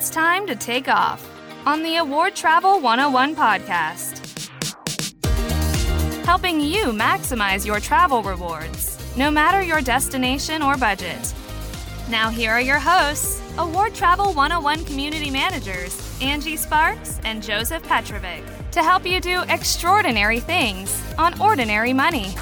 It's time to take off on the Award Travel 101 podcast. Helping you maximize your travel rewards, no matter your destination or budget. Now, here are your hosts, Award Travel 101 community managers, Angie Sparks and Joseph Petrovic, to help you do extraordinary things on ordinary money.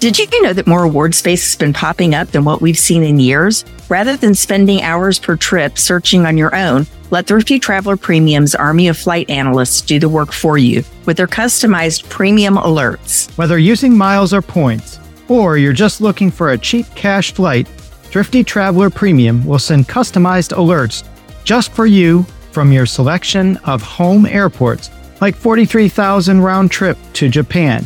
Did you know that more award space has been popping up than what we've seen in years? Rather than spending hours per trip searching on your own, let Thrifty Traveler Premium's Army of Flight Analysts do the work for you with their customized premium alerts. Whether using miles or points, or you're just looking for a cheap cash flight, Thrifty Traveler Premium will send customized alerts just for you from your selection of home airports, like 43,000 round trip to Japan.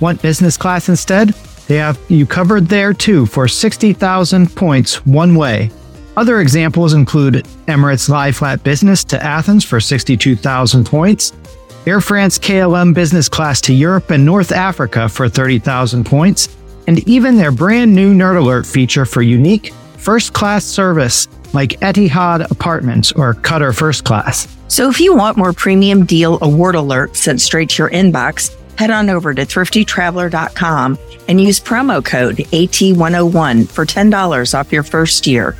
Want business class instead? They have you covered there too for 60,000 points one way. Other examples include Emirates Lie Flat Business to Athens for 62,000 points, Air France KLM Business Class to Europe and North Africa for 30,000 points, and even their brand new Nerd Alert feature for unique first class service like Etihad Apartments or Qatar First Class. So if you want more premium deal award alerts sent straight to your inbox, head on over to thriftytraveler.com and use promo code AT101 for $10 off your first year.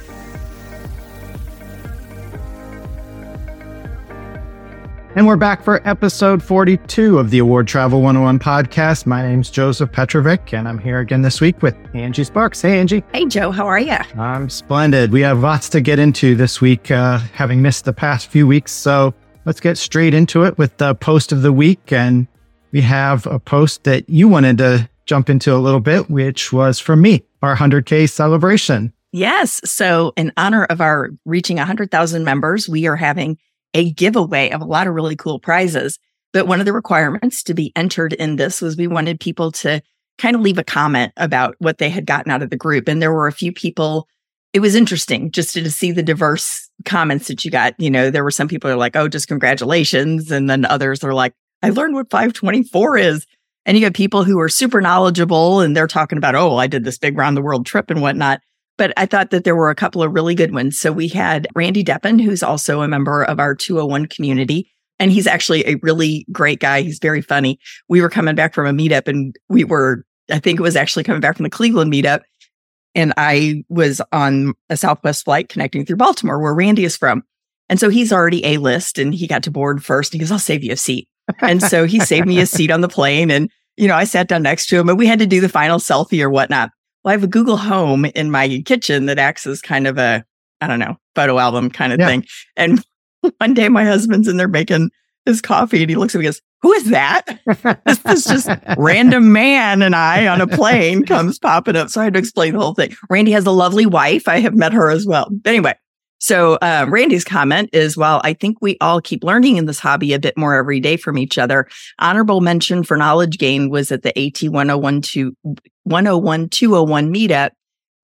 And we're back for episode 42 of the Award Travel 101 podcast. My name's Joseph Petrovic, and I'm here again this week with Angie Sparks. Hey, Angie. Hey, Joe. How are you? I'm splendid. We have lots to get into this week, uh, having missed the past few weeks. So let's get straight into it with the post of the week. And we have a post that you wanted to jump into a little bit, which was from me, our 100K celebration. Yes. So, in honor of our reaching 100,000 members, we are having a giveaway of a lot of really cool prizes. But one of the requirements to be entered in this was we wanted people to kind of leave a comment about what they had gotten out of the group. And there were a few people. It was interesting just to, to see the diverse comments that you got. You know, there were some people are like, oh, just congratulations. And then others are like, I learned what 524 is. And you have people who are super knowledgeable and they're talking about, oh, I did this big round the world trip and whatnot. But I thought that there were a couple of really good ones. So we had Randy Deppen, who's also a member of our 201 community. And he's actually a really great guy. He's very funny. We were coming back from a meetup and we were, I think it was actually coming back from the Cleveland meetup. And I was on a Southwest flight connecting through Baltimore, where Randy is from. And so he's already A list and he got to board first. And He goes, I'll save you a seat. And so he saved me a seat on the plane. And, you know, I sat down next to him and we had to do the final selfie or whatnot. Well, I have a Google Home in my kitchen that acts as kind of a, I don't know, photo album kind of yeah. thing. And one day my husband's in there making his coffee and he looks at me and goes, Who is that? this is just random man and I on a plane comes popping up. So I had to explain the whole thing. Randy has a lovely wife. I have met her as well. Anyway, so uh, Randy's comment is, well, I think we all keep learning in this hobby a bit more every day from each other. Honorable mention for knowledge gain was at the AT 101 101 201 meetup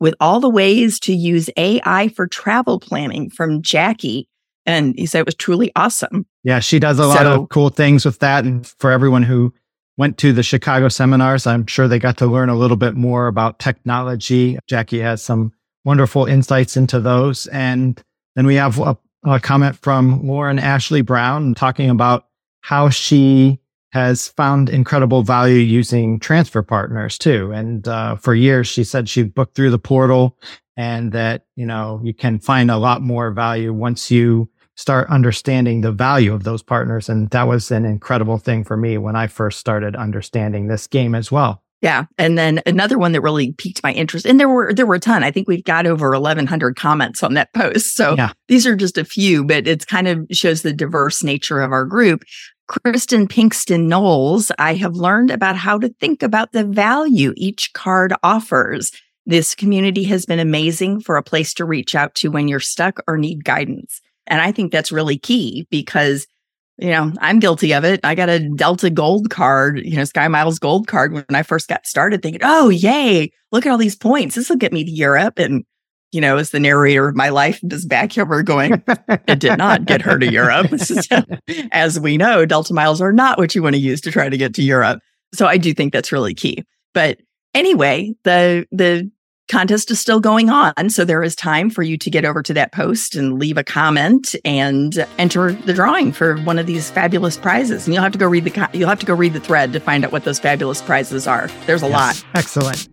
with all the ways to use AI for travel planning from Jackie. And he said it was truly awesome. Yeah, she does a lot so, of cool things with that. And for everyone who went to the Chicago seminars, I'm sure they got to learn a little bit more about technology. Jackie has some wonderful insights into those. And then we have a, a comment from Lauren Ashley Brown talking about how she has found incredible value using transfer partners too. And uh, for years, she said she booked through the portal and that, you know, you can find a lot more value once you start understanding the value of those partners. And that was an incredible thing for me when I first started understanding this game as well. Yeah. And then another one that really piqued my interest, and there were there were a ton. I think we've got over eleven hundred comments on that post. So yeah. these are just a few, but it's kind of shows the diverse nature of our group. Kristen Pinkston Knowles, I have learned about how to think about the value each card offers. This community has been amazing for a place to reach out to when you're stuck or need guidance. And I think that's really key because you know, I'm guilty of it. I got a Delta Gold card, you know, Sky Miles Gold card when I first got started, thinking, oh, yay, look at all these points. This will get me to Europe. And, you know, as the narrator of my life, back here, going, it did not get her to Europe. as we know, Delta Miles are not what you want to use to try to get to Europe. So I do think that's really key. But anyway, the, the contest is still going on. So there is time for you to get over to that post and leave a comment and enter the drawing for one of these fabulous prizes. And you'll have to go read the you'll have to go read the thread to find out what those fabulous prizes are. There's a yes. lot. Excellent.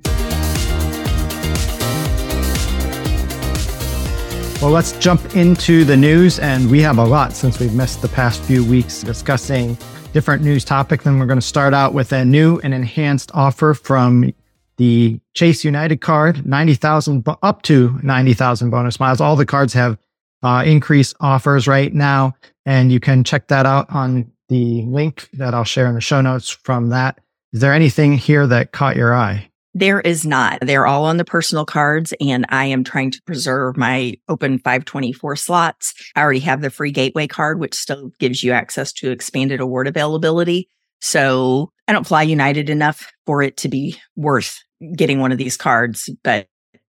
Well, let's jump into the news. And we have a lot since we've missed the past few weeks discussing different news topics. And we're going to start out with a new and enhanced offer from the Chase United card, 90,000 up to 90,000 bonus miles. All the cards have uh, increased offers right now. And you can check that out on the link that I'll share in the show notes from that. Is there anything here that caught your eye? There is not. They're all on the personal cards, and I am trying to preserve my open 524 slots. I already have the free gateway card, which still gives you access to expanded award availability. So I don't fly United enough for it to be worth getting one of these cards, but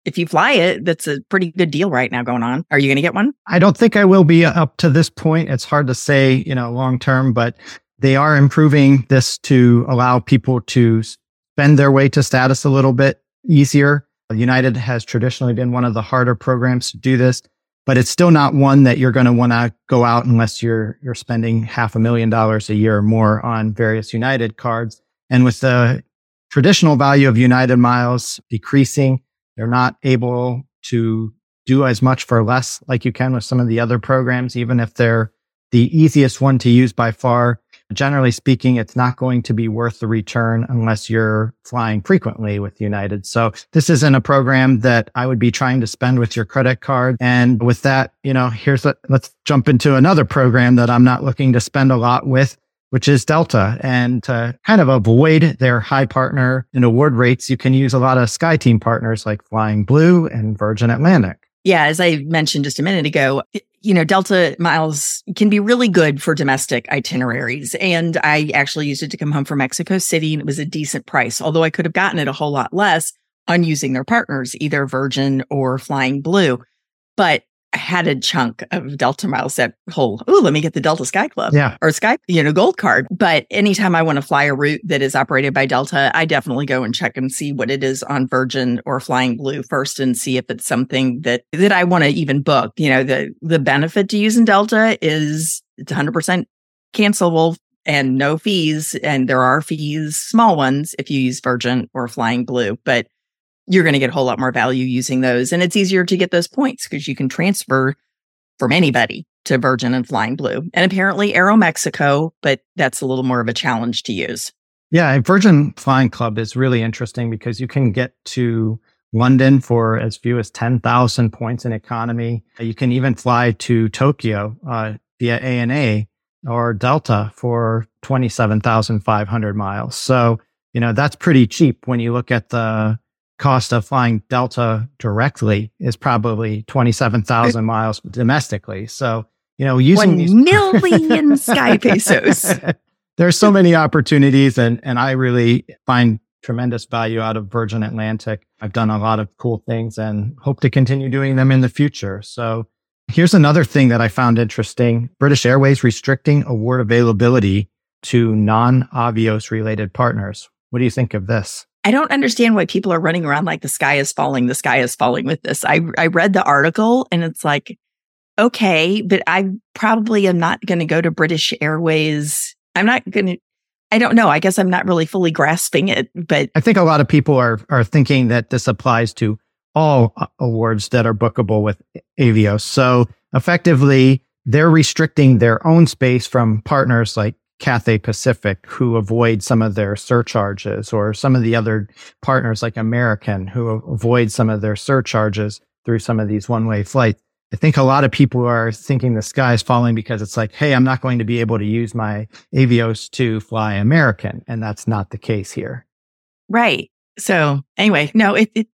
if you fly it, that's a pretty good deal right now going on. Are you going to get one? I don't think I will be uh, up to this point. It's hard to say, you know, long term, but they are improving this to allow people to spend their way to status a little bit easier. United has traditionally been one of the harder programs to do this, but it's still not one that you're going to want to go out unless you're you're spending half a million dollars a year or more on various United cards. And with the traditional value of United miles decreasing. They're not able to do as much for less like you can with some of the other programs, even if they're the easiest one to use by far. Generally speaking, it's not going to be worth the return unless you're flying frequently with United. So this isn't a program that I would be trying to spend with your credit card. And with that, you know, here's what, let's jump into another program that I'm not looking to spend a lot with which is Delta. And to kind of avoid their high partner and award rates, you can use a lot of SkyTeam partners like Flying Blue and Virgin Atlantic. Yeah, as I mentioned just a minute ago, you know, Delta miles can be really good for domestic itineraries. And I actually used it to come home from Mexico City and it was a decent price, although I could have gotten it a whole lot less on using their partners, either Virgin or Flying Blue. But had a chunk of Delta miles that whole, oh, let me get the Delta Sky Club yeah. or Sky, you know, gold card. But anytime I want to fly a route that is operated by Delta, I definitely go and check and see what it is on Virgin or Flying Blue first and see if it's something that, that I want to even book. You know, the, the benefit to using Delta is it's 100% cancelable and no fees. And there are fees, small ones, if you use Virgin or Flying Blue. But you're going to get a whole lot more value using those. And it's easier to get those points because you can transfer from anybody to Virgin and Flying Blue and apparently Aeromexico, but that's a little more of a challenge to use. Yeah, Virgin Flying Club is really interesting because you can get to London for as few as 10,000 points in economy. You can even fly to Tokyo uh, via ANA or Delta for 27,500 miles. So, you know, that's pretty cheap when you look at the cost of flying Delta directly is probably 27,000 miles domestically. So, you know, using 1 these million sky pesos. There's so many opportunities and, and I really find tremendous value out of Virgin Atlantic. I've done a lot of cool things and hope to continue doing them in the future. So here's another thing that I found interesting. British Airways restricting award availability to non-Avios related partners. What do you think of this? I don't understand why people are running around like the sky is falling, the sky is falling with this. I I read the article and it's like, okay, but I probably am not going to go to British Airways. I'm not going to I don't know. I guess I'm not really fully grasping it, but I think a lot of people are are thinking that this applies to all awards that are bookable with Avios. So effectively, they're restricting their own space from partners like Cathay Pacific who avoid some of their surcharges or some of the other partners like American who avoid some of their surcharges through some of these one way flights. I think a lot of people are thinking the sky is falling because it's like, Hey, I'm not going to be able to use my Avios to fly American. And that's not the case here. Right. So anyway, no, it, it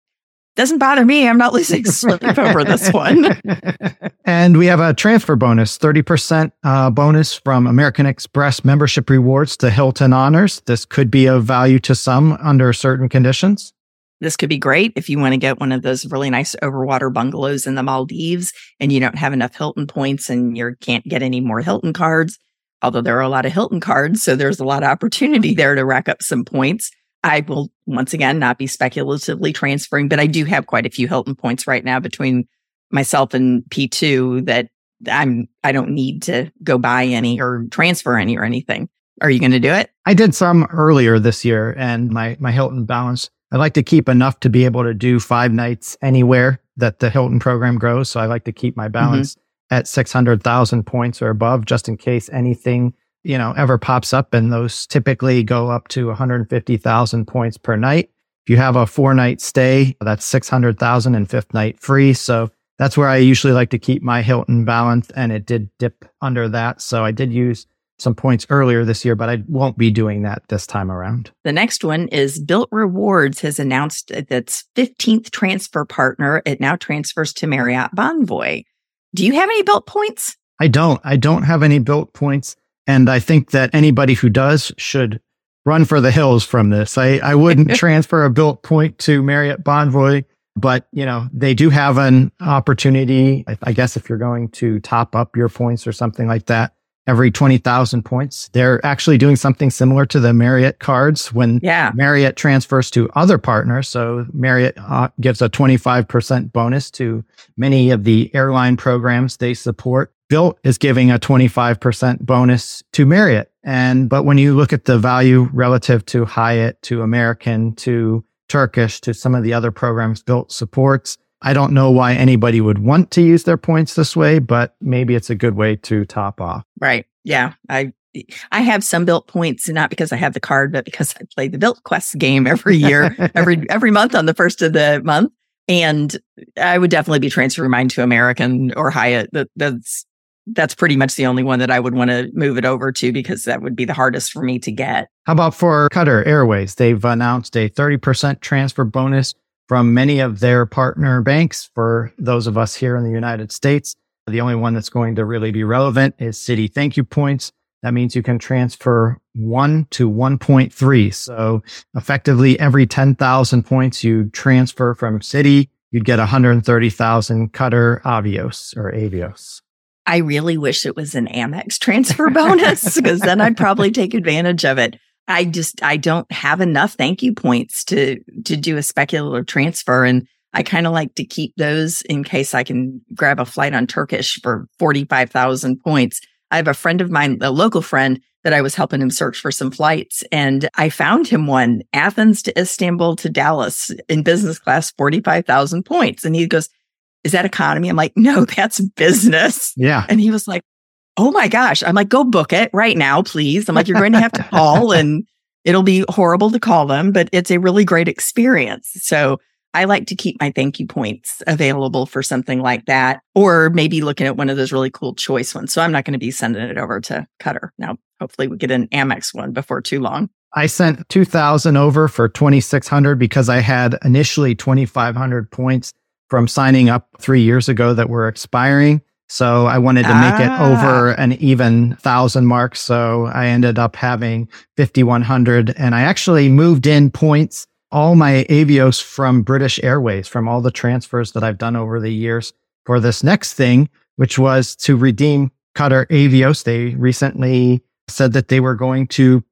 doesn't bother me. I'm not losing sleep over this one. and we have a transfer bonus 30% uh, bonus from American Express membership rewards to Hilton Honors. This could be of value to some under certain conditions. This could be great if you want to get one of those really nice overwater bungalows in the Maldives and you don't have enough Hilton points and you can't get any more Hilton cards. Although there are a lot of Hilton cards, so there's a lot of opportunity there to rack up some points. I will once again not be speculatively transferring, but I do have quite a few Hilton points right now between myself and P2 that I'm I don't need to go buy any or transfer any or anything. Are you going to do it? I did some earlier this year and my my Hilton balance I like to keep enough to be able to do 5 nights anywhere that the Hilton program grows, so I like to keep my mm-hmm. balance mm-hmm. at 600,000 points or above just in case anything you know ever pops up and those typically go up to 150,000 points per night. If you have a four night stay, that's 600,000 and fifth night free. So that's where I usually like to keep my Hilton balance and it did dip under that. So I did use some points earlier this year, but I won't be doing that this time around. The next one is Bilt Rewards has announced its 15th transfer partner. It now transfers to Marriott Bonvoy. Do you have any Bilt points? I don't. I don't have any Bilt points. And I think that anybody who does should run for the hills from this. I, I wouldn't transfer a Bilt point to Marriott Bonvoy, but you know, they do have an opportunity. I guess if you're going to top up your points or something like that, every 20,000 points. They're actually doing something similar to the Marriott cards when yeah. Marriott transfers to other partners. So Marriott uh, gives a 25% bonus to many of the airline programs they support. Bilt is giving a 25% bonus to Marriott. And, but when you look at the value relative to Hyatt, to American, to Turkish, to some of the other programs Bilt supports, I don't know why anybody would want to use their points this way, but maybe it's a good way to top off. Right. Yeah. I, I have some Bilt points, not because I have the card, but because I play the Bilt Quest game every year, every every month on the first of the month. And I would definitely be transferring mine to American or Hyatt. That, that's that's pretty much the only one that I would want to move it over to because that would be the hardest for me to get. How about for Qatar Airways? They've announced a 30% transfer bonus from many of their partner banks for those of us here in the United States. The only one that's going to really be relevant is Citi Thank You Points. That means you can transfer one to 1.3. So effectively every 10,000 points you transfer from Citi, you'd get 130,000 Qatar Avios or Avios. I really wish it was an Amex transfer bonus because then I'd probably take advantage of it. I just I don't have enough thank you points to to do a speculative transfer and I kind of like to keep those in case I can grab a flight on Turkish for 45,000 points. I have a friend of mine, a local friend that I was helping him search for some flights and I found him one Athens to Istanbul to Dallas in business class 45,000 points and he goes is that economy? I'm like, no, that's business. Yeah. And he was like, oh my gosh. I'm like, go book it right now, please. I'm like, you're going to have to call and it'll be horrible to call them, but it's a really great experience. So I like to keep my thank you points available for something like that, or maybe looking at one of those really cool choice ones. So I'm not going to be sending it over to Qatar. Now, hopefully we get an Amex one before too long. I sent 2000 over for 2600 because I had initially 2500 points from signing up three years ago that were expiring. So I wanted to make ah. it over an even thousand mark. So I ended up having 5,100 and I actually moved in points, all my Avios from British Airways, from all the transfers that I've done over the years for this next thing, which was to redeem Qatar Avios. They recently said that they were going to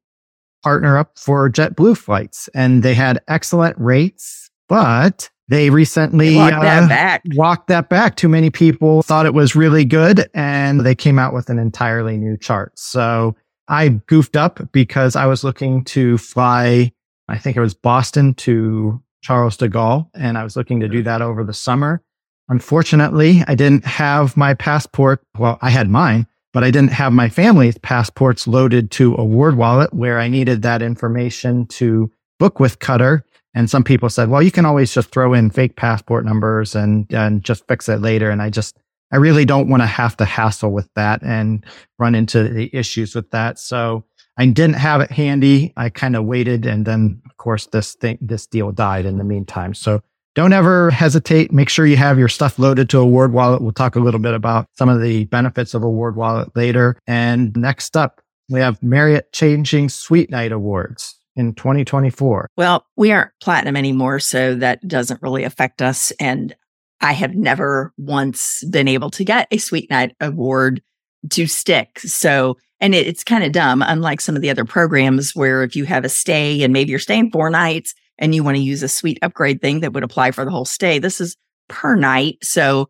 partner up for JetBlue flights and they had excellent rates, but they recently they walked, uh, that back. walked that back. Too many people thought it was really good and they came out with an entirely new chart. So I goofed up because I was looking to fly, I think it was Boston to Charles de Gaulle, and I was looking to do that over the summer. Unfortunately, I didn't have my passport. Well, I had mine, but I didn't have my family's passports loaded to AwardWallet where I needed that information to book with Qatar. And some people said, well, you can always just throw in fake passport numbers and, and just fix it later. And I just, I really don't want to have to hassle with that and run into the issues with that. So I didn't have it handy. I kind of waited. And then of course this thing, this deal died in the meantime. So don't ever hesitate. Make sure you have your stuff loaded to a AwardWallet. We'll talk a little bit about some of the benefits of a AwardWallet later. And next up, we have Marriott changing Suite Night Awards in 2024? Well, we aren't platinum anymore, so that doesn't really affect us. And I have never once been able to get a Suite Night award to stick. So And it, it's kind of dumb, unlike some of the other programs where if you have a stay and maybe you're staying four nights and you want to use a suite upgrade thing that would apply for the whole stay, this is per night. So,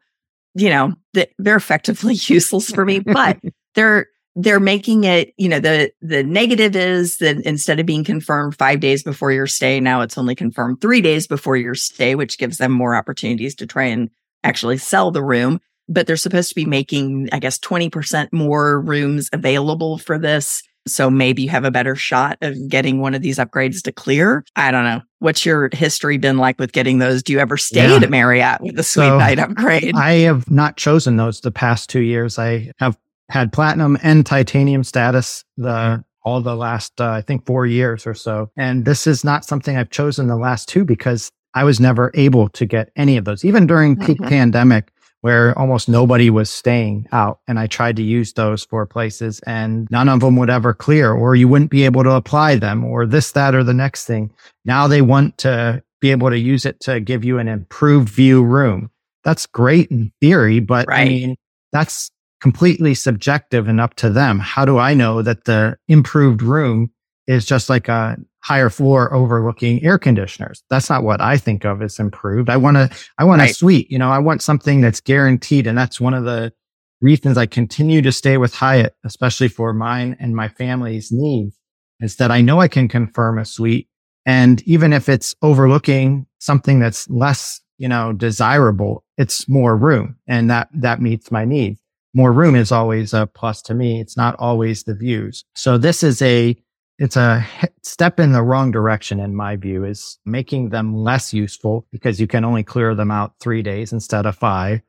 you know, they're effectively useless for me, but they're they're making it, you know, the the negative is that instead of being confirmed 5 days before your stay, now it's only confirmed 3 days before your stay, which gives them more opportunities to try and actually sell the room but they're supposed to be making, I guess, 20% more rooms available for this. So maybe you have a better shot of getting one of these upgrades to clear. I don't know. What's your history been like with getting those? Do you ever stay yeah. at Marriott with a suite so night upgrade? I have not chosen those the past two years. I have had platinum and titanium status the all the last uh, I think 4 years or so. And this is not something I've chosen the last two because I was never able to get any of those. Even during peak mm-hmm. pandemic, where almost nobody was staying out. And I tried to use those for places and none of them would ever clear or you wouldn't be able to apply them or this, that, or the next thing. Now they want to be able to use it to give you an improved view room. That's great in theory, but right. I mean, that's completely subjective and up to them. How do I know that the improved room is just like a higher floor overlooking air conditioners. That's not what I think of as improved. I want to, I want right. a suite, you know, I want something that's guaranteed. And that's one of the reasons I continue to stay with Hyatt, especially for mine and my family's needs is that I know I can confirm a suite. And even if it's overlooking something that's less, you know, desirable, it's more room and that, that meets my needs. More room is always a plus to me. It's not always the views. So this is a it's a step in the wrong direction in my view is making them less useful because you can only clear them out three days instead of five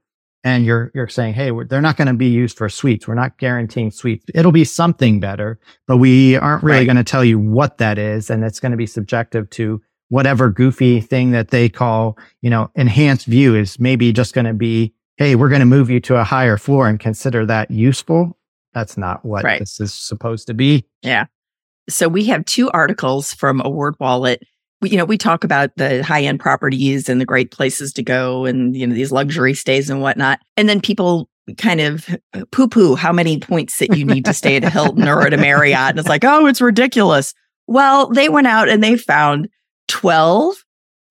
and you're you're saying hey they're not going to be used for suites we're not guaranteeing suites it'll be something better but we aren't really right. going to tell you what that is and it's going to be subjective to whatever goofy thing that they call you know enhanced view is maybe just going to be hey we're going to move you to a higher floor and consider that useful that's not what right. this is supposed to be yeah so we have two articles from AwardWallet. We, you know, we talk about the high end properties and the great places to go and, you know, these luxury stays and whatnot. And then people kind of poo poo how many points that you need to stay at a Hilton or at a Marriott. And it's like, oh, it's ridiculous. Well, they went out and they found 12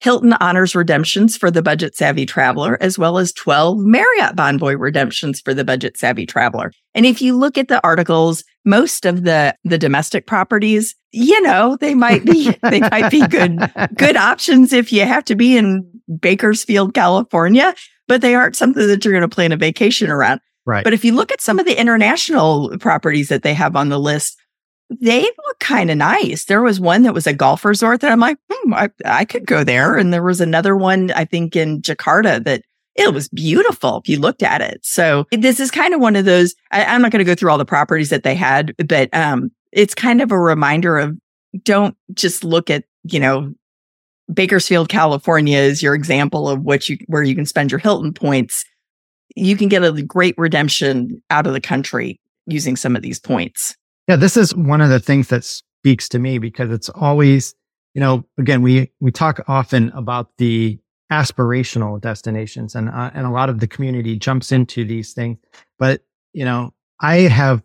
Hilton honors redemptions for the budget savvy traveler, as well as 12 Marriott Bonvoy redemptions for the budget savvy traveler. And if you look at the articles, most of the, the domestic properties, you know, they might be, they might be good, good options if you have to be in Bakersfield, California, but they aren't something that you're going to plan a vacation around. Right. But if you look at some of the international properties that they have on the list, they look kind of nice. There was one that was a golf resort that I'm like, hmm, I, I could go there. And there was another one, I think in Jakarta that it was beautiful if you looked at it. So this is kind of one of those, I, am not going to go through all the properties that they had, but, um, it's kind of a reminder of don't just look at, you know, Bakersfield, California is your example of what you, where you can spend your Hilton points. You can get a great redemption out of the country using some of these points. Yeah, this is one of the things that speaks to me because it's always, you know, again, we, we talk often about the aspirational destinations and, uh, and a lot of the community jumps into these things. But, you know, I have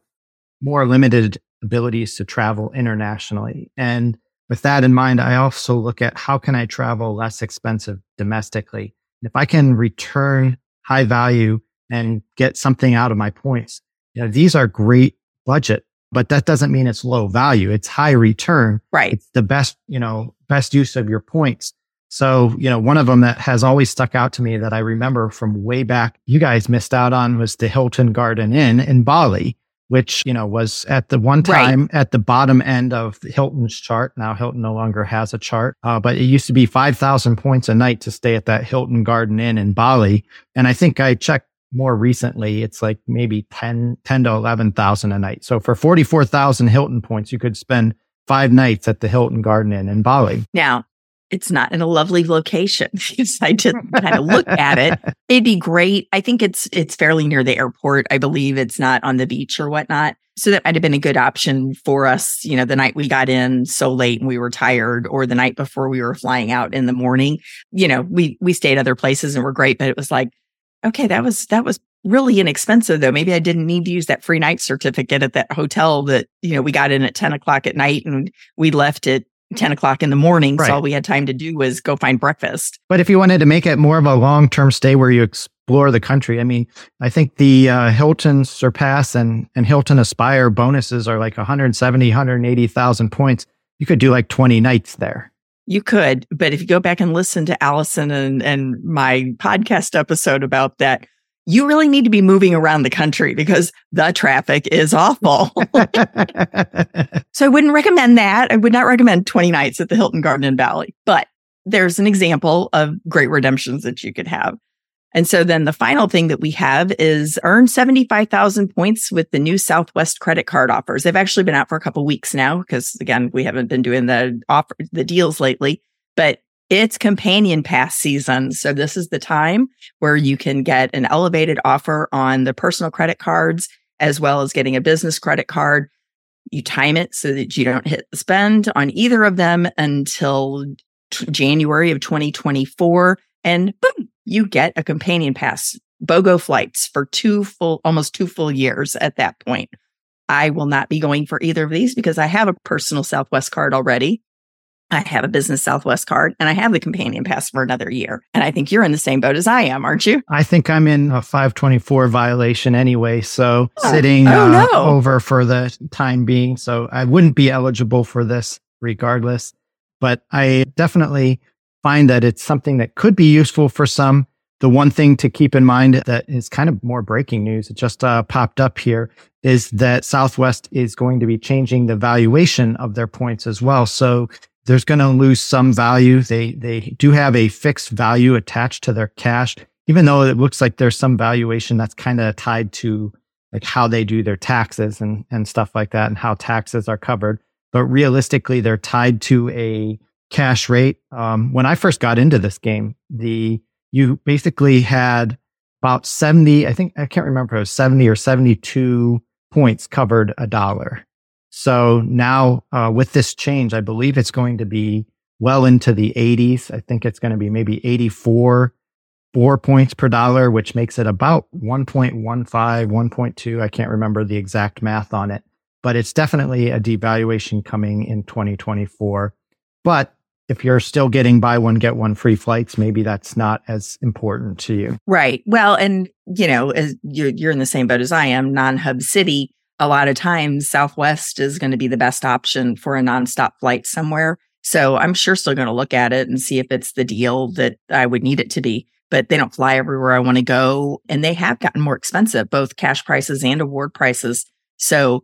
more limited abilities to travel internationally. And with that in mind, I also look at how can I travel less expensive domestically? If I can return high value and get something out of my points, you know, these are great budget but that doesn't mean it's low value. It's high return. Right. It's the best, you know, best use of your points. So, you know, one of them that has always stuck out to me that I remember from way back, you guys missed out on was the Hilton Garden Inn in Bali, which, you know, was at the one time right. at the bottom end of Hilton's chart. Now Hilton no longer has a chart, uh, but it used to be 5,000 points a night to stay at that Hilton Garden Inn in Bali. And I think I checked more recently, it's like maybe 10, 10 to 11,000 a night. So for 44,000 Hilton points, you could spend five nights at the Hilton Garden Inn in Bali. Now, it's not in a lovely location. I did kind of look at it. It'd be great. I think it's it's fairly near the airport. I believe it's not on the beach or whatnot. So that might have been a good option for us, you know, the night we got in so late and we were tired, or the night before we were flying out in the morning. You know, we we stayed other places and were great, but it was like okay, that was that was really inexpensive though. Maybe I didn't need to use that free night certificate at that hotel that, you know, we got in at 10 o'clock at night and we left at 10 o'clock in the morning. Right. So all we had time to do was go find breakfast. But if you wanted to make it more of a long term stay where you explore the country, I mean, I think the uh, Hilton Surpass and, and Hilton Aspire bonuses are like 170, 180,000 points. You could do like 20 nights there. You could, but if you go back and listen to Allison and, and my podcast episode about that, you really need to be moving around the country because the traffic is awful. so I wouldn't recommend that. I would not recommend 20 nights at the Hilton Garden Inn Bali, but there's an example of great redemptions that you could have. And so then the final thing that we have is earn 75,000 points with the new Southwest credit card offers. They've actually been out for a couple weeks now because again, we haven't been doing the offer, the deals lately, but it's companion pass season. So this is the time where you can get an elevated offer on the personal credit cards as well as getting a business credit card. You time it so that you don't hit the spend on either of them until t- January of 2024 and boom, you get a companion pass, BOGO flights for two full, almost two full years at that point. I will not be going for either of these because I have a personal Southwest card already. I have a business Southwest card and I have the companion pass for another year. And I think you're in the same boat as I am, aren't you? I think I'm in a 524 violation anyway. So Oh. sitting Oh, uh, no. over for the time being. So I wouldn't be eligible for this regardless. But I definitely find that it's something that could be useful for some. The one thing to keep in mind that is kind of more breaking news, it just uh, popped up here, is that Southwest is going to be changing the valuation of their points as well. So there's going to lose some value. They they do have a fixed value attached to their cash, even though it looks like there's some valuation that's kind of tied to like how they do their taxes and and stuff like that, and how taxes are covered. But realistically, they're tied to a cash rate. Um, when I first got into this game, the you basically had about 70, I think I can't remember if it was 70 or 72 points covered a dollar. So now uh, with this change, I believe it's going to be well into the 80s. I think it's going to be maybe 84 four points per dollar, which makes it about 1.15, 1.2. I can't remember the exact math on it, but it's definitely a devaluation coming in 2024. But if you're still getting buy one, get one free flights, maybe that's not as important to you. Right. Well, and you know, as you're, you're in the same boat as I am, non-hub city. A lot of times Southwest is going to be the best option for a nonstop flight somewhere. So I'm sure still going to look at it and see if it's the deal that I would need it to be. But they don't fly everywhere I want to go. And they have gotten more expensive, both cash prices and award prices. So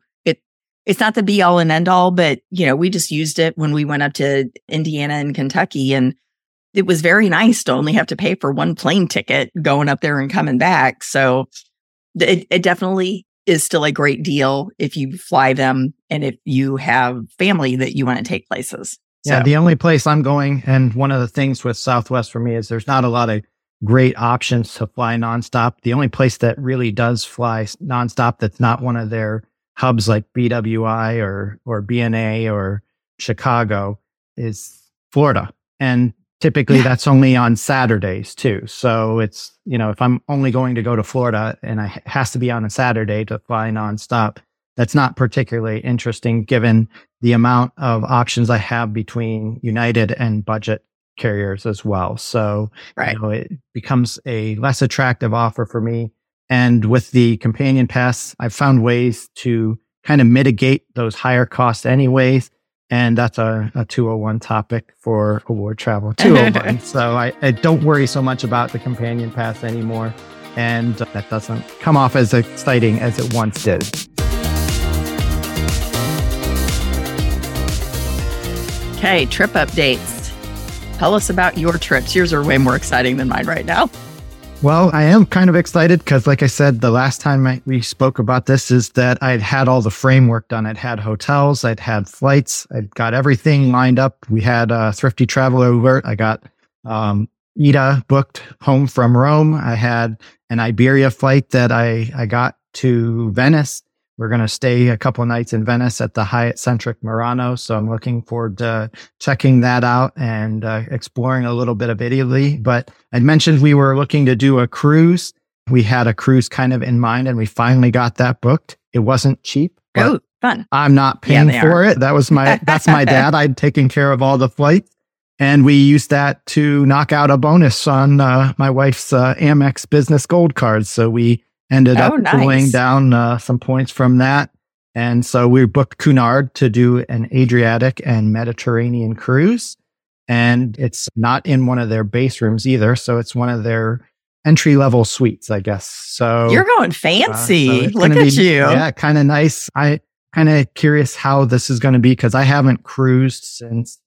it's not the be all and end all, but you know, we just used it when we went up to Indiana and Kentucky and it was very nice to only have to pay for one plane ticket going up there and coming back. So it, it definitely is still a great deal if you fly them and if you have family that you want to take places. Yeah, the only place I'm going, and one of the things with Southwest for me is there's not a lot of great options to fly nonstop. The only place that really does fly nonstop that's not one of their hubs like BWI or or BNA or Chicago is Florida. And typically Yeah. that's only on Saturdays too. So it's, you know, if I'm only going to go to Florida and I it has to be on a Saturday to fly nonstop, that's not particularly interesting given the amount of options I have between United and budget carriers as well. So right. you know, it becomes a less attractive offer for me. And with the companion pass, I've found ways to kind of mitigate those higher costs anyways. And that's a, a 201 topic for award travel 201. so I, I don't worry so much about the companion pass anymore. And that doesn't come off as exciting as it once did. Okay, trip updates. Tell us about your trips. Yours are way more exciting than mine right now. Well, I am kind of excited because, like I said, the last time I, we spoke about this is that I'd had all the framework done. I'd had hotels, I'd had flights, I'd got everything lined up. We had a thrifty traveler alert. I got um, ITA booked home from Rome. I had an Iberia flight that I, I got to Venice. We're going to stay a couple nights in Venice at the Hyatt Centric Murano. So I'm looking forward to checking that out and uh, exploring a little bit of Italy. But I mentioned we were looking to do a cruise We had a cruise kind of in mind and we finally got that booked. It wasn't cheap. Oh, fun. I'm not paying Yeah, for are. it. That was my that's my dad. I'd taken care of all the flights. And we used that to knock out a bonus on uh, my wife's uh, Amex business gold card. So we ended Oh, up nice. pulling down uh, some points from that. And so we booked Cunard to do an Adriatic and Mediterranean cruise. And it's not in one of their base rooms either. So it's one of their entry level suites, I guess. So You're going uh, so fancy. Look at be- you. Yeah, kind of nice. I kind of curious how this is going to be because I haven't cruised since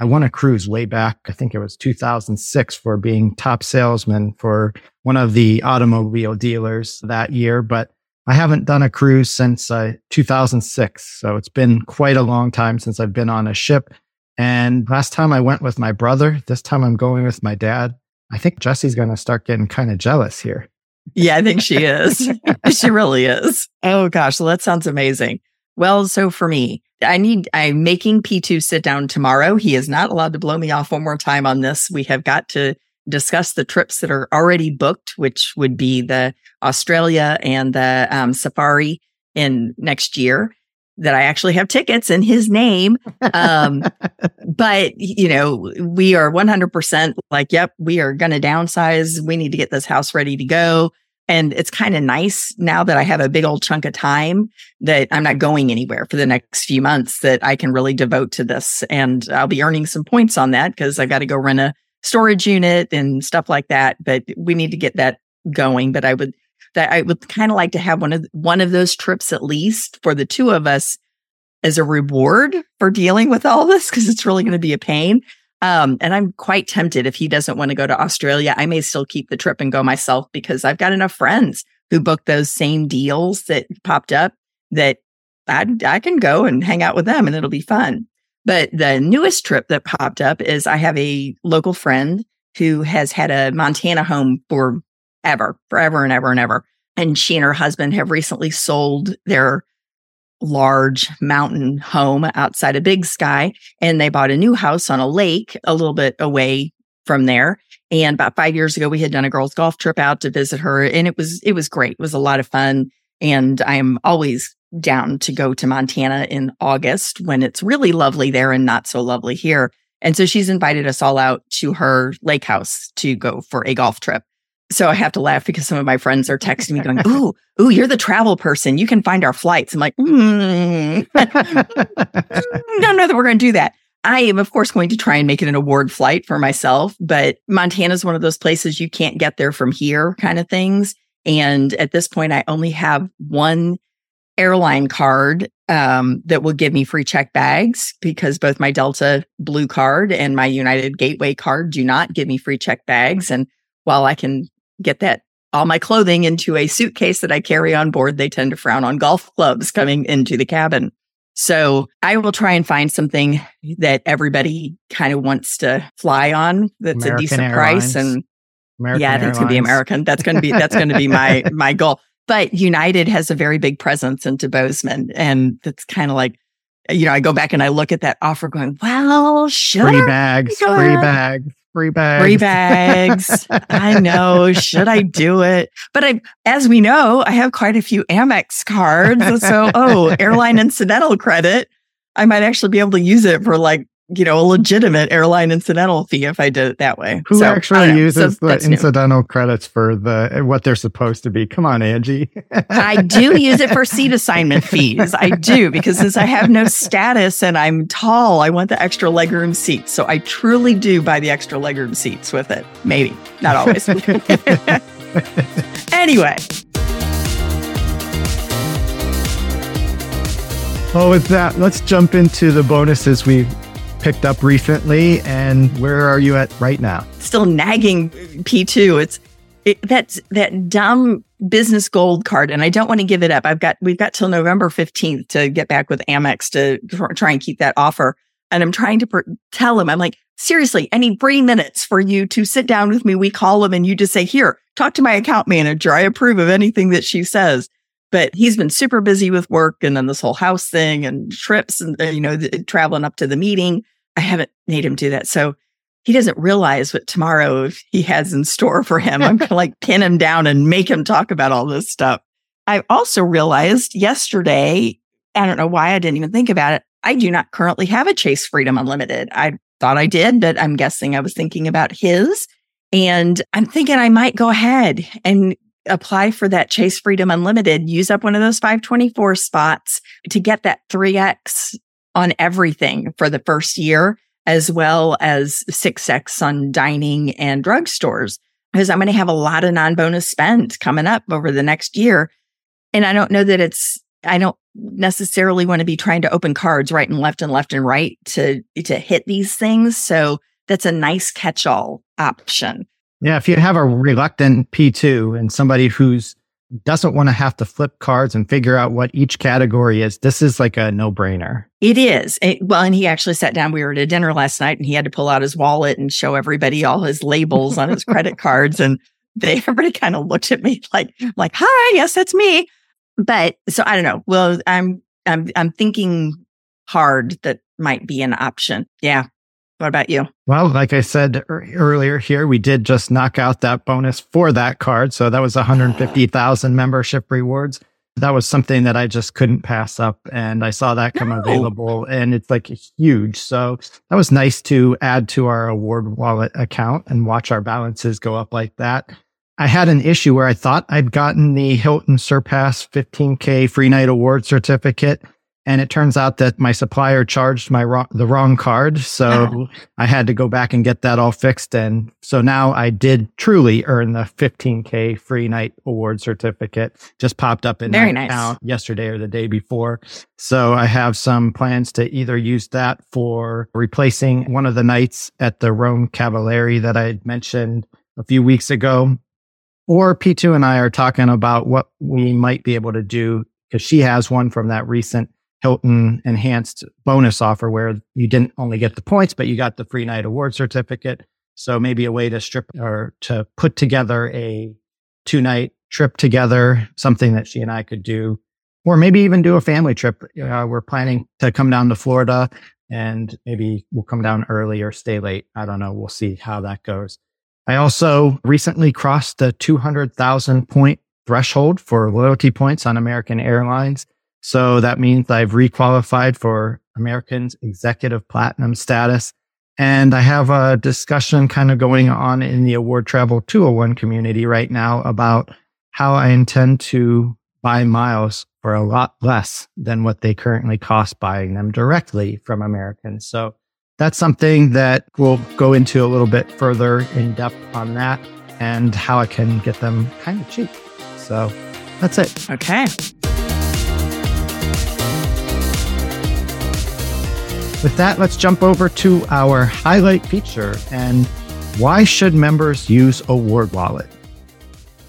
I won a cruise way back. I think it was 2006 for being top salesman for one of the automobile dealers that year, but I haven't done a cruise since uh, 2006. So it's been quite a long time since I've been on a ship. And last time I went with my brother. This time I'm going with my dad. I think Jesse's going to start getting kind of jealous here. Yeah, I think she is. she really is. Oh gosh, well, that sounds amazing. Well, so for me, I need, I'm making P2 sit down tomorrow. He is not allowed to blow me off one more time on this. We have got to discuss the trips that are already booked, which would be the Australia and the um, safari in next year that I actually have tickets in his name. Um, but you know, we are 100% like, yep, we are going to downsize. We need to get this house ready to go. And it's kind of nice now that I have a big old chunk of time that I'm not going anywhere for the next few months that I can really devote to this. And I'll be earning some points on that because I've got to go rent a storage unit and stuff like that. But we need to get that going. But I would, that I would kind of like to have one of, one of those trips at least for the two of us as a reward for dealing with all this because it's really going to be a pain. Um, and I'm quite tempted if he doesn't want to go to Australia, I may still keep the trip and go myself because I've got enough friends who booked those same deals that popped up that I, I can go and hang out with them and it'll be fun. But the newest trip that popped up is I have a local friend who has had a Montana home for ever, forever and ever and ever. And she and her husband have recently sold their large mountain home outside of Big Sky and they bought a new house on a lake a little bit away from there. And about five years ago, we had done a girls' golf trip out to visit her, and it was it was great. It was a lot of fun, and I am always down to go to Montana in August when it's really lovely there and not so lovely here. And so she's invited us all out to her lake house to go for a golf trip. So I have to laugh because some of my friends are texting me going, "Ooh, ooh, you're the travel person. You can find our flights." I'm like, mm. know that we're going to do that. I am, of course, going to try and make it an award flight for myself, but Montana is one of those places you can't get there from here kind of things. And at this point, I only have one airline card um, that will give me free check bags because both my Delta Blue card and my United Gateway card do not give me free check bags. And while I can get that all my clothing into a suitcase that I carry on board, they tend to frown on golf clubs coming into the cabin. So I will try and find something that everybody kind of wants to fly on that's American a decent Airlines. price and American yeah, think it's gonna be American. That's gonna be that's gonna be my my goal. But United has a very big presence into Bozeman, and it's kind of like, you know, I go back and I look at that offer, going, "Well, should Free I bags, go free bags, free bags. free bags? I know, should I do it? But I, as we know, I have quite a few Amex cards, so oh, airline incidental credit. I might actually be able to use it for like you know a legitimate airline incidental fee if I did it that way. Who So, actually uses So the that's new. incidental credits for the what they're supposed to be? Come on, Angie. I do use it for seat assignment fees. I do because since I have no status and I'm tall, I want the extra legroom seats. So I truly do buy the extra legroom seats with it. Maybe, not always. anyway, Well, with that, let's jump into the bonuses we picked up recently. And where are you at right now? still nagging P2. It's it, that's that dumb business gold card and I don't want to give it up. I've got we've got till November 15th to get back with Amex to tr- try and keep that offer. And I'm trying to pr- tell him, I'm like, seriously, I need three minutes for you to sit down with me. We call him and you just say, here, talk to my account manager. I approve of anything that she says. But he's been super busy with work and then this whole house thing and trips and, uh, you know, traveling up to the meeting. I haven't made him do that. So he doesn't realize what tomorrow he has in store for him. I'm going to like pin him down and make him talk about all this stuff. I also realized yesterday, I don't know why I didn't even think about it. I do not currently have a Chase Freedom Unlimited. I thought I did, but I'm guessing I was thinking about his. And I'm thinking I might go ahead and apply for that Chase Freedom Unlimited, use up one of those 524 spots to get that 3X on everything for the first year, as well as 6X on dining and drugstores, because I'm going to have a lot of non bonus spend coming up over the next year. And I don't know that it's, I don't necessarily want to be trying to open cards right and left and left and right to, to hit these things. So that's a nice catch all option. Yeah, if you have a reluctant P2 and somebody who's doesn't want to have to flip cards and figure out what each category is, this is like a no brainer. It is. It, well, and he actually sat down. We were at a dinner last night and he had to pull out his wallet and show everybody all his labels on his credit cards. And they, everybody kind of looked at me like, like, hi, yes, that's me. But so I don't know. Well, I'm, I'm, I'm thinking hard that might be an option. Yeah. What about you? Well, like I said earlier here, we did just knock out that bonus for that card. So that was 150,000 membership rewards. That was something that I just couldn't pass up. And I saw that come no. available and it's like huge. So that was nice to add to our award wallet account and watch our balances go up like that. I had an issue where I thought I'd gotten the Hilton Surpass 15K free night award certificate and it turns out that my supplier charged my the wrong card. So oh. i had to go back and get that all fixed. And so now i did truly earn the 15k free night award certificate. Just popped up in Very my nice. account yesterday or the day before. So i have some plans to either use that for replacing one of the nights at the rome cavalieri that i mentioned a few weeks ago. Or p2 and i are talking about what we might be able to do because she has one from that recent Hilton enhanced bonus offer where you didn't only get the points, but you got the free night award certificate. So maybe a way to strip or to put together a two night trip together, something that she and I could do, or maybe even do a family trip. Uh, we're planning to come down to Florida and maybe we'll come down early or stay late. I don't know. We'll see how that goes. I also recently crossed the 200,000 point threshold for loyalty points on American Airlines. So that means I've requalified for American's executive platinum status. And I have a discussion kind of going on in the Award Travel 201 community right now about how I intend to buy miles for a lot less than what they currently cost buying them directly from Americans. So that's something that we'll go into a little bit further in depth on that and how I can get them kind of cheap. So that's it. Okay. With that, let's jump over to our highlight feature and why should members use Award Wallet?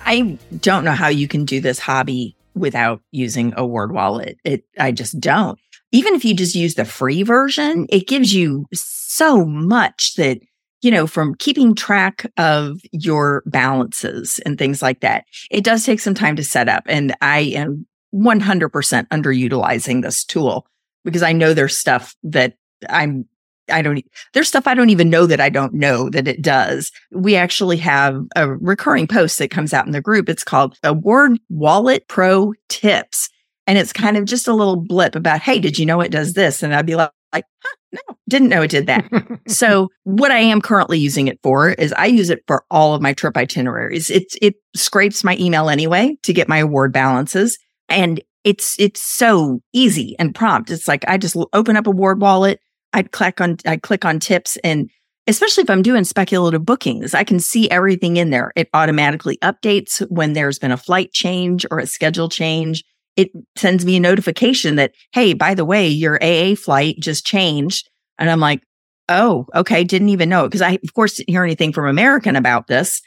I don't know how you can do this hobby without using Award Wallet. It I just don't. Even if you just use the free version, it gives you so much that you know, from keeping track of your balances and things like that. It does take some time to set up. And I am 100% underutilizing this tool because I know there's stuff that I'm I don't, there's stuff I don't even know that I don't know that it does. We actually have a recurring post that comes out in the group. It's called Award Wallet Pro Tips. And it's kind of just a little blip about, hey, did you know it does this? And I'd be like, like huh, no, didn't know it did that. so what I am currently using it for is I use it for all of my trip itineraries. It, it scrapes my email anyway to get my award balances. And it's, it's so easy and prompt. It's like, I just open up a Award Wallet I'd click on, I'd click on tips and especially if I'm doing speculative bookings, I can see everything in there. It automatically updates when there's been a flight change or a schedule change. It sends me a notification that, Hey, by the way, your AA flight just changed. And I'm like, Oh, okay. Didn't even know because I, of course, didn't hear anything from American about this.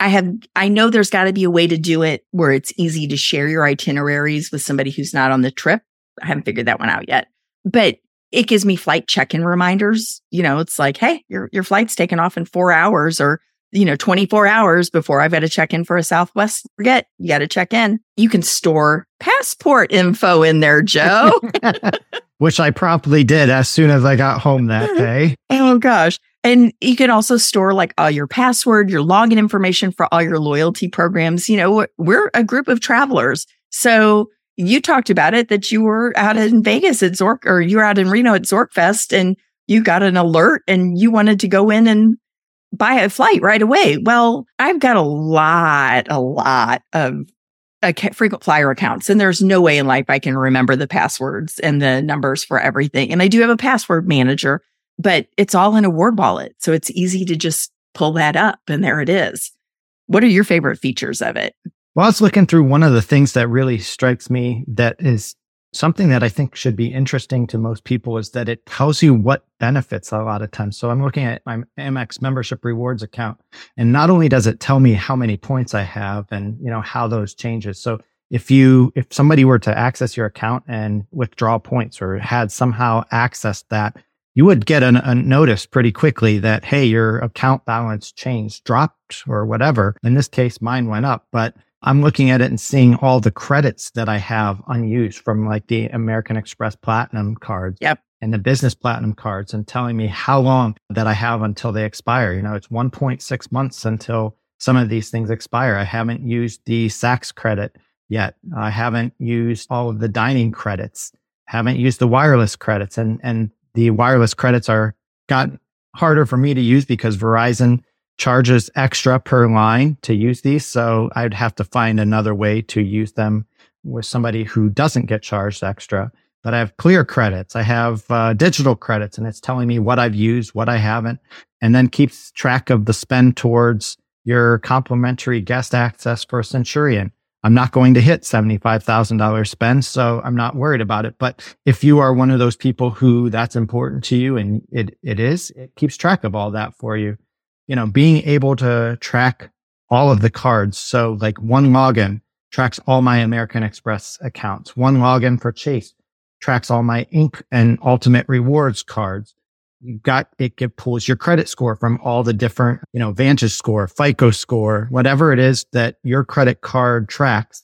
I have, I know there's got to be a way to do it where it's easy to share your itineraries with somebody who's not on the trip. I haven't figured that one out yet, but it gives me flight check-in reminders. You know, it's like, hey, your your flight's taken off in four hours or you know, 24 hours before I've got to check in for a Southwest. Forget you got to check in. You can store passport info in there, Joe. Which I promptly did as soon as I got home that day. oh gosh. And you can also store like all your password, your login information for all your loyalty programs. You know, we're a group of travelers. So you talked about it that you were out in Vegas at Zork or you were out in Reno at Zorkfest and you got an alert and you wanted to go in and buy a flight right away. Well, I've got a lot, a lot of frequent flyer accounts and there's no way in life I can remember the passwords and the numbers for everything. And I do have a password manager, but it's all in AwardWallet. So it's easy to just pull that up and there it is. What are your favorite features of it? Well, I was looking through one of the things that really strikes me that is something that I think should be interesting to most people is that it tells you what benefits a lot of times. So I'm looking at my Amex membership rewards account and not only does it tell me how many points I have and, you know, how those changes. So if you, if somebody were to access your account and withdraw points or had somehow accessed that, you would get a, a notice pretty quickly that, Hey, your account balance changed, dropped or whatever. In this case, mine went up, but I'm looking at it and seeing all the credits that I have unused from like the American Express Platinum cards. Yep. And the business platinum cards and telling me how long that I have until they expire. You know, it's 1.6 months until some of these things expire. I haven't used the Saks credit yet. I haven't used all of the dining credits, haven't used the wireless credits and, and the wireless credits are got harder for me to use because Verizon charges extra per line to use these. So I'd have to find another way to use them with somebody who doesn't get charged extra. But I have clear credits. I have uh, digital credits and it's telling me what I've used, what I haven't, and then keeps track of the spend towards your complimentary guest access for Centurion. I'm not going to hit $75,000 spend, so I'm not worried about it. But if you are one of those people who that's important to you and it, it is, it keeps track of all that for you you know, being able to track all of the cards. So like one login tracks all my American Express accounts. One login for Chase tracks all my Ink and Ultimate Rewards cards. You've got it, it pulls your credit score from all the different, you know, Vantage score, FICO score, whatever it is that your credit card tracks.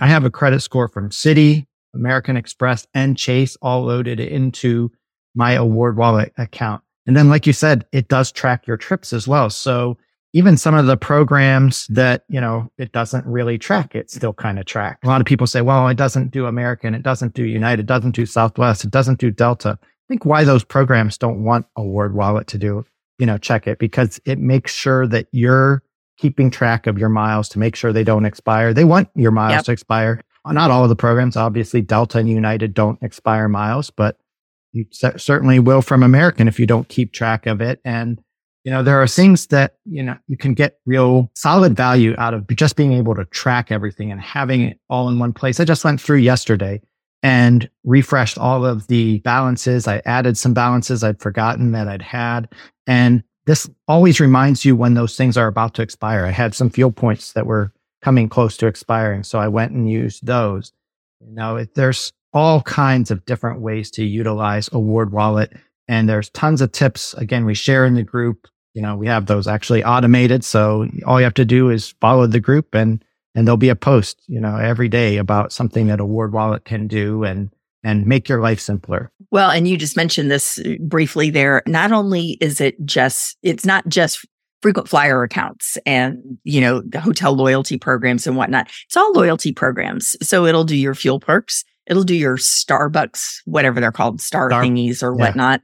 I have a credit score from Citi, American Express and Chase all loaded into my award wallet account. And then, like you said, it does track your trips as well. So even some of the programs that, you know, it doesn't really track, it still kind of track. A lot of people say, well, it doesn't do American. It doesn't do United. It doesn't do Southwest. It doesn't do Delta. I think why those programs don't want Award Wallet to do, you know, check it because it makes sure that you're keeping track of your miles to make sure they don't expire. They want your miles yep. to expire. Not all of the programs, obviously Delta and United don't expire miles, but you certainly will from American if you don't keep track of it. And, you know, there are things that, you know, you can get real solid value out of just being able to track everything and having it all in one place. I just went through yesterday and refreshed all of the balances. I added some balances I'd forgotten that I'd had. And this always reminds you when those things are about to expire. I had some fuel points that were coming close to expiring. So I went and used those. You know, there's all kinds of different ways to utilize Award Wallet. And there's tons of tips. Again, we share in the group. You know, we have those actually automated. So all you have to do is follow the group and, and there'll be a post, you know, every day about something that Award Wallet can do and, and make your life simpler. Well, and you just mentioned this uh, briefly there. Not only is it just, it's not just frequent flyer accounts and, you know, the hotel loyalty programs and whatnot. It's all loyalty programs. So it'll do your fuel perks. It'll do your Starbucks, whatever they're called, star, star thingies or yeah. whatnot.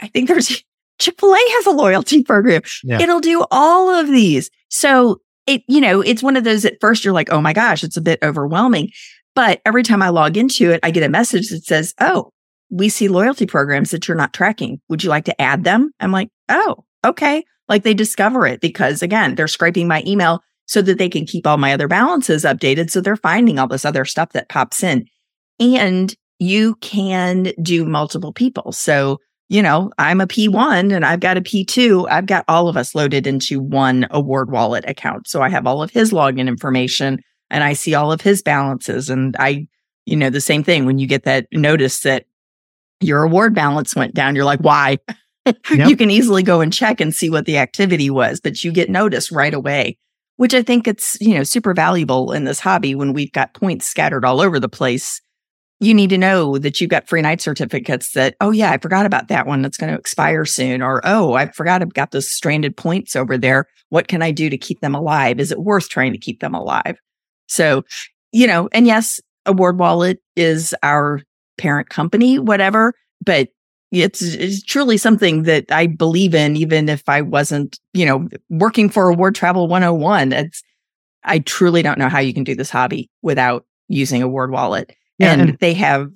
I think there's Chick fil A has a loyalty program. Yeah. It'll do all of these. So it, you know, it's one of those at first you're like, oh my gosh, it's a bit overwhelming. But every time I log into it, I get a message that says, oh, we see loyalty programs that you're not tracking. Would you like to add them? I'm like, oh, okay. Like they discover it because again, they're scraping my email so that they can keep all my other balances updated. So they're finding all this other stuff that pops in and you can do multiple people. So, you know, I'm a P1 and I've got a P2. I've got all of us loaded into one award wallet account. So I have all of his login information and I see all of his balances. And I, you know, the same thing when you get that notice that your award balance went down, you're like, why? Yep. you can easily go and check and see what the activity was, but you get notice right away, which I think it's, you know, super valuable in this hobby when we've got points scattered all over the place you need to know that you've got free night certificates that, oh, yeah, I forgot about that one that's going to expire soon. Or, oh, I forgot I've got those stranded points over there. What can I do to keep them alive? Is it worth trying to keep them alive? So, you know, and yes, Award Wallet is our parent company, whatever, but it's, it's truly something that I believe in, even if I wasn't, you know, working for Award Travel 101. It's, I truly don't know how you can do this hobby without using Award Wallet. Yeah, and, and they have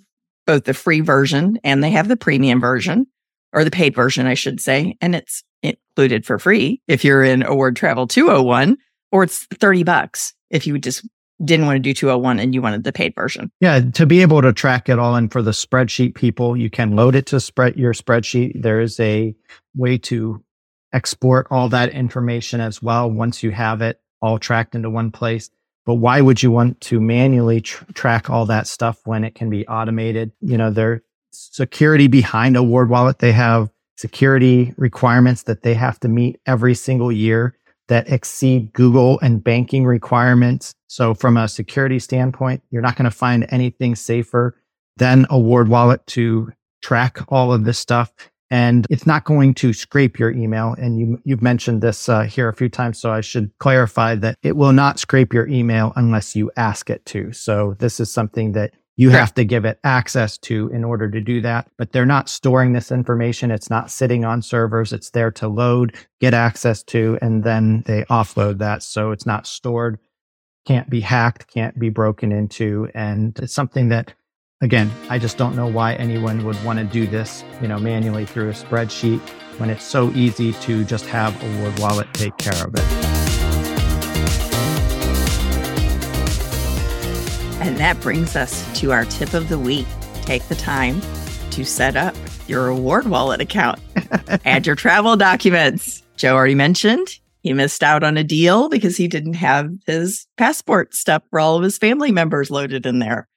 both the free version and they have the premium version or the paid version, I should say. And it's included for free if you're in Award Travel 201, or it's 30 bucks if you just didn't want to do 201 and you wanted the paid version. Yeah, to be able to track it all and for the spreadsheet people, you can load it to spread your spreadsheet. There is a way to export all that information as well once you have it all tracked into one place. But why would you want to manually tr- track all that stuff when it can be automated? You know, their security behind Award Wallet, they have security requirements that they have to meet every single year that exceed Google and banking requirements. So from a security standpoint, you're not going to find anything safer than Award Wallet to track all of this stuff. And it's not going to scrape your email. And you, you've mentioned this uh, here a few times. So I should clarify that it will not scrape your email unless you ask it to. So this is something that you have to give it access to in order to do that. But they're not storing this information. It's not sitting on servers. It's there to load, get access to, and then they offload that. So it's not stored, can't be hacked, can't be broken into. And it's something that, again, I just don't know why anyone would want to do this, you know, manually through a spreadsheet when it's so easy to just have Award Wallet take care of it. And that brings us to our tip of the week. Take the time to set up your AwardWallet account. Add your travel documents. Joe already mentioned he missed out on a deal because he didn't have his passport stuff for all of his family members loaded in there.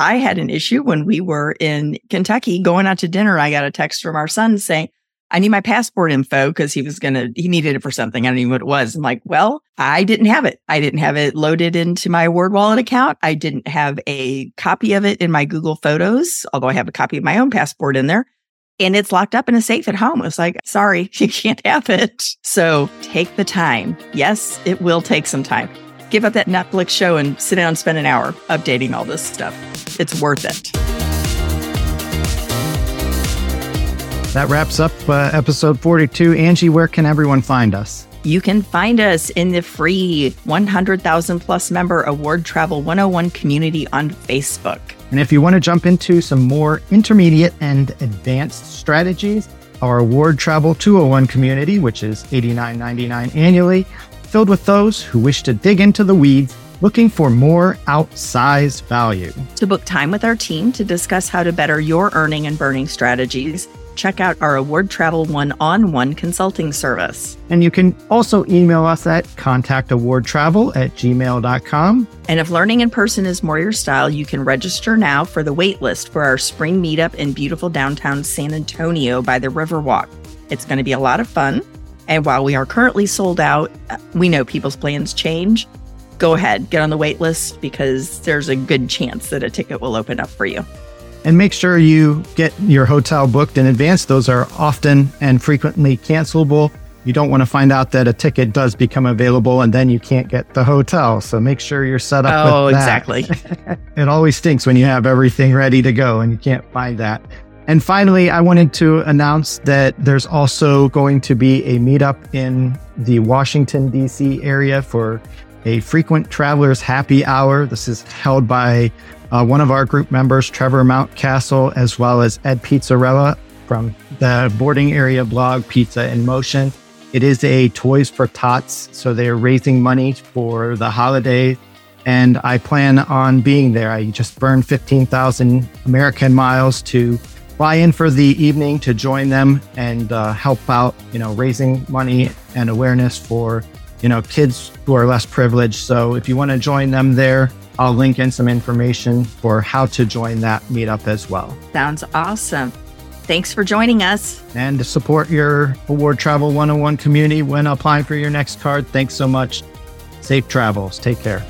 I had an issue when we were in Kentucky going out to dinner. I got a text from our son saying, I need my passport info because he was going to, he needed it for something. I don't even know what it was. I'm like, well, I didn't have it. I didn't have it loaded into my AwardWallet account. I didn't have a copy of it in my Google Photos, although I have a copy of my own passport in there. And it's locked up in a safe at home. It's like, sorry, you can't have it. So take the time. Yes, it will take some time. Give up that Netflix show and sit down and spend an hour updating all this stuff. It's worth it. That wraps up uh, episode 42. Angie, where can everyone find us? You can find us in the free 100,000 plus member Award Travel 101 community on Facebook. And if you want to jump into some more intermediate and advanced strategies, our Award Travel 201 community, which is $89.99 annually, filled with those who wish to dig into the weeds looking for more outsized value. To book time with our team to discuss how to better your earning and burning strategies, check out our Award Travel one on one consulting service. And you can also email us at contactawardtravel at gmail.com. And if learning in person is more your style, you can register now for the waitlist for our spring meetup in beautiful downtown San Antonio by the Riverwalk. It's going to be a lot of fun. And while we are currently sold out, uh, we know people's plans change. Go ahead, get on the wait list because there's a good chance that a ticket will open up for you. And make sure you get your hotel booked in advance. Those are often and frequently cancelable. You don't want to find out that a ticket does become available and then you can't get the hotel. So make sure you're set up. Oh, exactly. it always stinks when you have everything ready to go and you can't find that. And finally, I wanted to announce that there's also going to be a meetup in the Washington, D.C. area for a frequent travelers happy hour. This is held by uh, one of our group members, Trevor Mountcastle, as well as Ed Pizzarella from the boarding area blog Pizza in Motion. It is a Toys for Tots, so they're raising money for the holiday, and I plan on being there. I just burned 15,000 American miles to fly in for the evening to join them and uh, help out, you know, raising money and awareness for, you know, kids who are less privileged. So if you want to join them there, I'll link in some information for how to join that meetup as well. Sounds awesome. Thanks for joining us. And to support your Award Travel 101 community when applying for your next card, thanks so much. Safe travels. Take care.